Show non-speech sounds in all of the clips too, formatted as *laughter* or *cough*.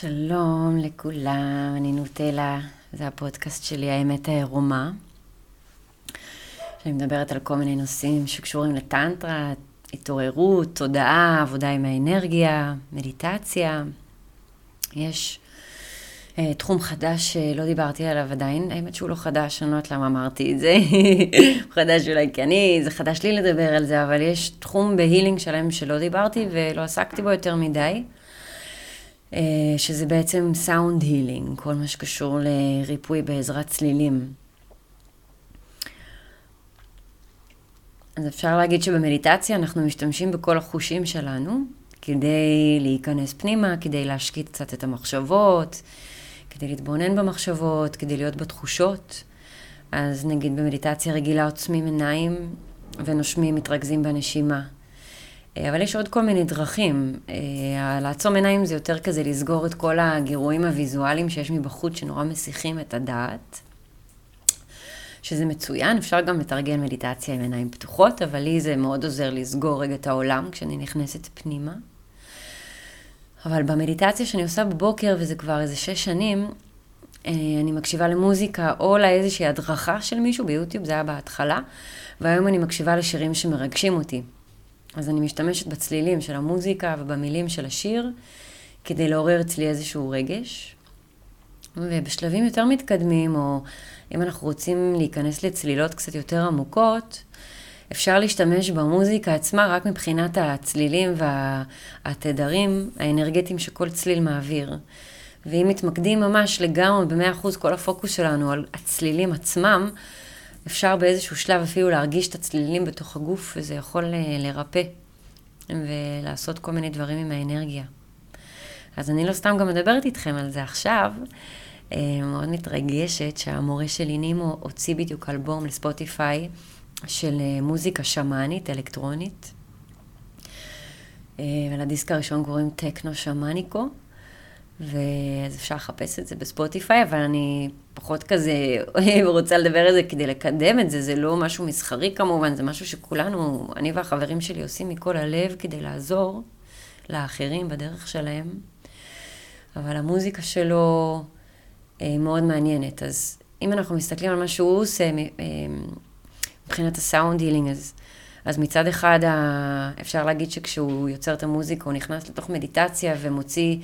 שלום לכולם, אני נוטלה, זה הפודקאסט שלי, האמת העירומה. אני מדברת על כל מיני נושאים שקשורים לטנטרה, התעוררות, תודעה, עבודה עם האנרגיה, מדיטציה. יש uh, תחום חדש שלא דיברתי עליו עדיין, האמת שהוא לא חדש, אני לא יודעת למה אמרתי את זה. הוא *laughs* חדש אולי כי אני, זה חדש לי לדבר על זה, אבל יש תחום בהילינג שלם שלא דיברתי ולא עסקתי בו יותר מדי. אה, שזה בעצם סאונד הילינג, כל מה שקשור לריפוי בעזרת צלילים. אז אפשר להגיד שבמדיטציה אנחנו משתמשים בכל החושים שלנו כדי להיכנס פנימה, כדי להשקיט קצת את המחשבות, כדי להתבונן במחשבות, כדי להיות בתחושות. אז נגיד במדיטציה רגילה עוצמים עיניים ונושמים, מתרכזים בנשימה. אה, אבל יש עוד כל מיני דרכים. אה, לעצום עיניים זה יותר כזה לסגור את כל הגירויים הוויזואליים שיש מבחוץ, שנורא מסיחים את הדעת. שזה מצוין, אפשר גם לתרגל מדיטציה עם עיניים פתוחות, אבל לי זה מאוד עוזר לסגור רגע את העולם כשאני נכנסת פנימה. אבל במדיטציה שאני עושה בבוקר, וזה כבר איזה שש שנים, אה, אני מקשיבה למוזיקה או לאיזושהי הדרכה של מישהו ביוטיוב, זה היה בהתחלה, והיום אני מקשיבה לשירים שמרגשים אותי. אז אני משתמשת בצלילים של המוזיקה ובמילים של השיר כדי לעורר אצלי איזשהו רגש. ובשלבים יותר מתקדמים, או אם אנחנו רוצים להיכנס לצלילות קצת יותר עמוקות, אפשר להשתמש במוזיקה עצמה רק מבחינת הצלילים והתדרים האנרגטיים שכל צליל מעביר. ואם מתמקדים ממש לגמרי, ב-100% כל הפוקוס שלנו על הצלילים עצמם, אפשר באיזשהו שלב אפילו להרגיש את הצלילים בתוך הגוף, וזה יכול אה, לרפא ולעשות כל מיני דברים עם האנרגיה. אז אני לא סתם גם מדברת איתכם על זה עכשיו, אה, מאוד מתרגשת שהמורה שלי נימו הוציא בדיוק אלבום לספוטיפיי של אה, מוזיקה שמאנית, אלקטרונית. ולדיסק הראשון קוראים טכנו שמאניקו. ואז אפשר לחפש את זה בספוטיפיי, אבל אני פחות כזה *laughs* רוצה לדבר על זה כדי לקדם את זה, זה לא משהו מסחרי כמובן, זה משהו שכולנו, אני והחברים שלי עושים מכל הלב כדי לעזור לאחרים בדרך שלהם. אבל המוזיקה שלו אה, מאוד מעניינת, אז אם אנחנו מסתכלים על מה שהוא עושה אה, מבחינת הסאונד הילינג, אז... אז מצד אחד אפשר להגיד שכשהוא יוצר את המוזיקה הוא נכנס לתוך מדיטציה ומוציא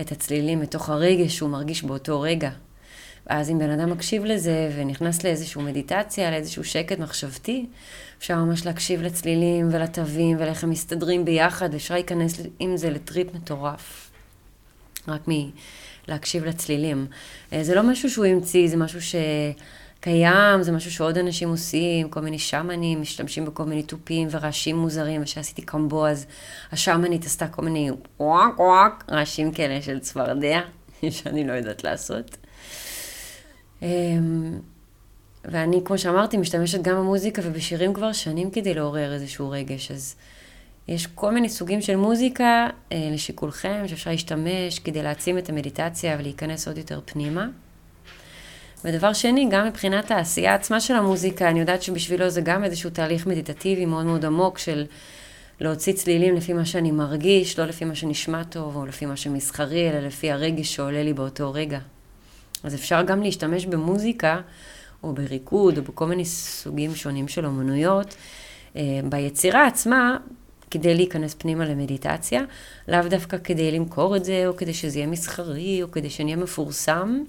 את הצלילים מתוך הרגש שהוא מרגיש באותו רגע. אז אם בן אדם מקשיב לזה ונכנס לאיזושהי מדיטציה, לאיזשהו שקט מחשבתי, אפשר ממש להקשיב לצלילים ולתווים ולאיך הם מסתדרים ביחד, ואפשר להיכנס עם זה לטריפ מטורף. רק מלהקשיב לצלילים. אה, זה לא משהו שהוא המציא, זה משהו שקיים, זה משהו שעוד אנשים עושים, כל מיני שמנים משתמשים בכל מיני תופים ורעשים מוזרים, וכשעשיתי קמבו אז השמנית עשתה כל מיני וואק וואק, רעשים כאלה של צפרדע, *laughs* שאני לא יודעת לעשות. אמ, ואני, כמו שאמרתי, משתמשת גם במוזיקה ובשירים כבר שנים כדי לעורר איזשהו רגש. אז יש כל מיני סוגים של מוזיקה אה, לשיקולכם, שאפשר להשתמש כדי להעצים את המדיטציה ולהיכנס עוד יותר פנימה. ודבר שני, גם מבחינת העשייה עצמה של המוזיקה, אני יודעת שבשבילו זה גם איזשהו תהליך מדיטטיבי מאוד מאוד עמוק של להוציא צלילים לפי מה שאני מרגיש, לא לפי מה שנשמע טוב או לפי מה שמסחרי, אלא לפי הרגש שעולה לי באותו רגע. אז אפשר גם להשתמש במוזיקה, או בריקוד, או בכל מיני סוגים שונים של אומנויות, אה, ביצירה עצמה, כדי להיכנס פנימה למדיטציה, לאו דווקא כדי למכור את זה, או כדי שזה יהיה מסחרי, או כדי שאני אהיה מפורסם,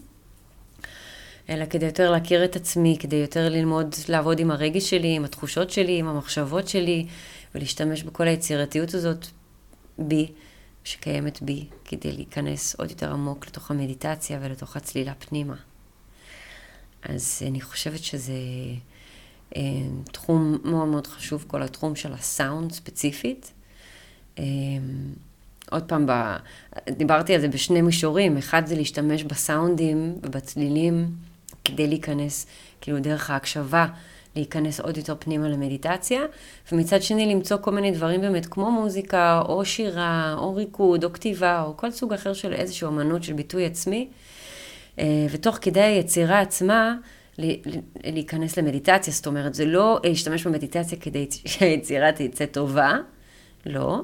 אלא כדי יותר להכיר את עצמי, כדי יותר ללמוד לעבוד עם הרגש שלי, עם התחושות שלי, עם המחשבות שלי, ולהשתמש בכל היצירתיות הזאת בי. שקיימת בי כדי להיכנס עוד יותר עמוק לתוך המדיטציה ולתוך הצלילה פנימה. אז אני חושבת שזה אה, תחום מאוד מאוד חשוב, כל התחום של הסאונד ספציפית. אה, עוד פעם, ב... דיברתי על זה בשני מישורים, אחד זה להשתמש בסאונדים ובצלילים כדי להיכנס, כאילו דרך ההקשבה להיכנס עוד יותר פנימה למדיטציה, ומצד שני למצוא כל מיני דברים באמת כמו מוזיקה, או שירה, או ריקוד, או כתיבה, או כל סוג אחר של איזושהי אמנות של ביטוי עצמי, אה, ותוך כדי היצירה עצמה, להיכנס למדיטציה, זאת אומרת, זה לא להשתמש במדיטציה כדי שהיצירה תצא טובה, לא,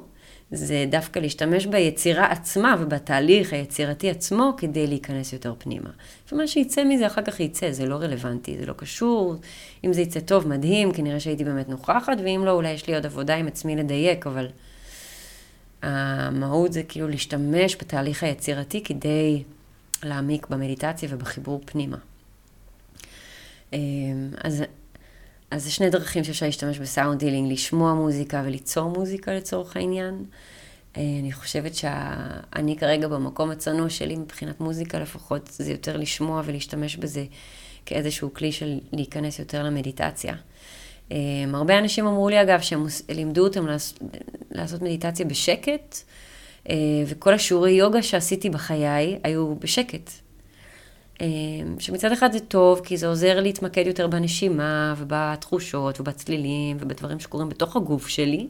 זה דווקא להשתמש ביצירה עצמה ובתהליך היצירתי עצמו כדי להיכנס יותר פנימה. ומה שיצא מזה אחר כך יצא, זה לא רלוונטי, זה לא קשור. אם זה יצא טוב, מדהים, כנראה שהייתי באמת נוכחת, ואם לא, אולי יש לי עוד עבודה עם עצמי לדייק, אבל המהות זה כאילו להשתמש בתהליך היצירתי כדי להעמיק במדיטציה ובחיבור פנימה. אמ, אז, אז זה שני דרכים שאפשר להשתמש ב sound healing, לשמוע מוזיקה וליצור מוזיקה לצורך העניין. אה, אני חושבת שאני כרגע במקום הצנוע שלי מבחינת מוזיקה לפחות, זה יותר לשמוע ולהשתמש בזה כאיזשהו כלי של להיכנס יותר למדיטציה. אה, הרבה אנשים אמרו לי אגב שהם לימדו אותם לעשות מדיטציה בשקט, אה, וכל השיעורי יוגה שעשיתי בחיי היו בשקט. אה, שמצד אחד זה טוב, כי זה עוזר להתמקד יותר בנשימה ובתחושות ובצלילים ובדברים שקורים בתוך הגוף שלי.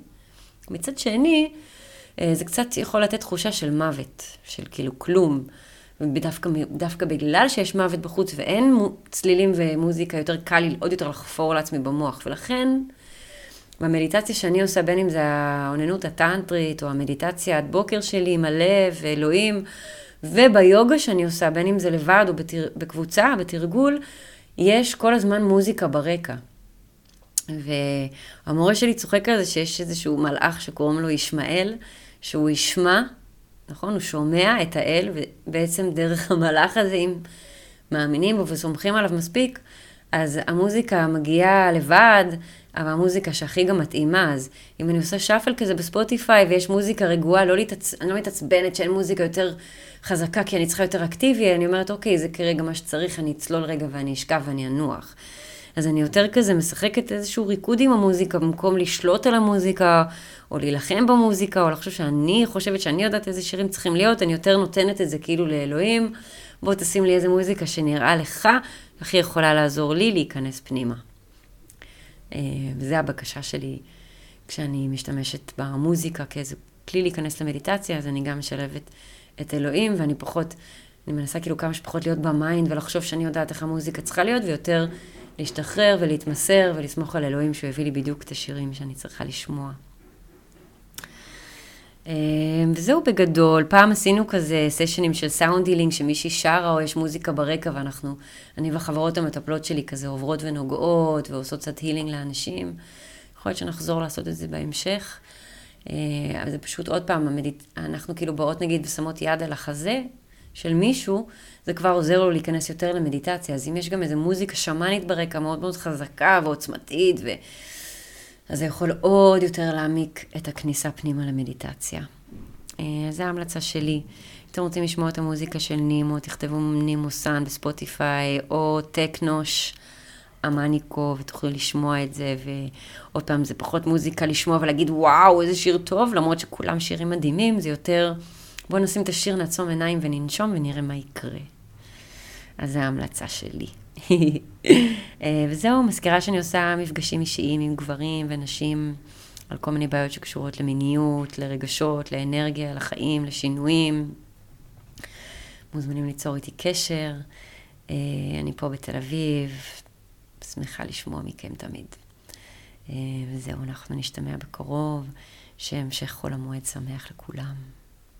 מצד שני, זה קצת יכול לתת תחושה של מוות, של כאילו כלום. ודווקא בגלל שיש מוות בחוץ ואין צלילים ומוזיקה, יותר קל לי עוד יותר לחפור לעצמי במוח. ולכן, במדיטציה שאני עושה, בין אם זה האוננות הטנטרית, או המדיטציית בוקר שלי עם הלב ואלוהים, וביוגה שאני עושה, בין אם זה לבד או בתר... בקבוצה, בתרגול, יש כל הזמן מוזיקה ברקע. והמורה שלי צוחק על זה שיש איזשהו מלאך שקוראים לו ישמעאל, שהוא ישמע נכון? הוא שומע את האל, ובעצם דרך המלאך הזה, אם מאמינים בו וסומכים עליו מספיק, אז המוזיקה מגיעה לבד, אבל המוזיקה שהכי גם מתאימה, אז אם אני עושה שאפל כזה בספוטיפיי ויש מוזיקה רגועה, לא להתעצ... אני לא מתעצבנת שאין מוזיקה יותר חזקה כי אני צריכה יותר אקטיבי, אני אומרת, אוקיי, זה כרגע מה שצריך, אני אצלול רגע ואני אשכב ואני אנוח. אז אני יותר כזה משחקת איזשהו ריקוד עם המוזיקה, במקום לשלוט על המוזיקה, או להילחם במוזיקה, או לחשוב שאני חושבת שאני יודעת איזה שירים צריכים להיות, אני יותר נותנת את זה כאילו לאלוהים. בוא תשים לי איזה מוזיקה שנראה לך, הכי יכולה לעזור לי להיכנס פנימה. אה, וזו הבקשה שלי כשאני משתמשת במוזיקה כאיזה כלי להיכנס למדיטציה, אז אני גם משלבת את אלוהים, ואני פחות, אני מנסה כאילו כמה שפחות להיות ב mind ולחשוב שאני יודעת איך המוזיקה צריכה להיות, ויותר להשתחרר ולהתמסר ולסמוך על אלוהים שהוא הביא לי בדיוק את השירים שאני צריכה לשמוע. אה, וזהו בגדול, פעם עשינו כזה סשנים של סאונד הילינג שמישהי שרה או יש מוזיקה ברקע ואנחנו, אני והחברות המטפלות שלי כזה עוברות ונוגעות ועושות קצת הילינג לאנשים. יכול להיות שנחזור לעשות את זה בהמשך. אה, אבל זה פשוט עוד פעם, המדיט... אנחנו כאילו באות נגיד ושמות יד על החזה של מישהו, זה כבר עוזר לו להיכנס יותר למדיטציה. אז אם יש גם איזה מוזיקה שמאנית ברקע מאוד מאוד חזקה ועוצמתית, ו... אז זה יכול עוד יותר להעמיק את הכניסה פנימה למדיטציה. אה, זו ההמלצה שלי. אם אתם רוצים לשמוע את המוזיקה של נימו, תכתבו נימו סאן בספוטיפיי, או טקנוש אמניקו, ותוכלו לשמוע את זה, ועוד פעם, זה פחות מוזיקה לשמוע ולהגיד, וואו, איזה שיר טוב, למרות שכולם שירים מדהימים, זה יותר, בואו נשים את השיר, נעצום עיניים וננשום ונראה מה יקרה. אז זו ההמלצה שלי. *laughs* אה, וזהו, מזכירה שאני עושה מפגשים אישיים עם גברים ונשים על כל מיני בעיות שקשורות למיניות, לרגשות, לאנרגיה, לחיים, לשינויים. מוזמנים ליצור איתי קשר. אה, אני פה בתל אביב, שמחה לשמוע מכם תמיד. אה, וזהו, אנחנו נשתמע בקרוב, שהמשך חול המועד שמח לכולם.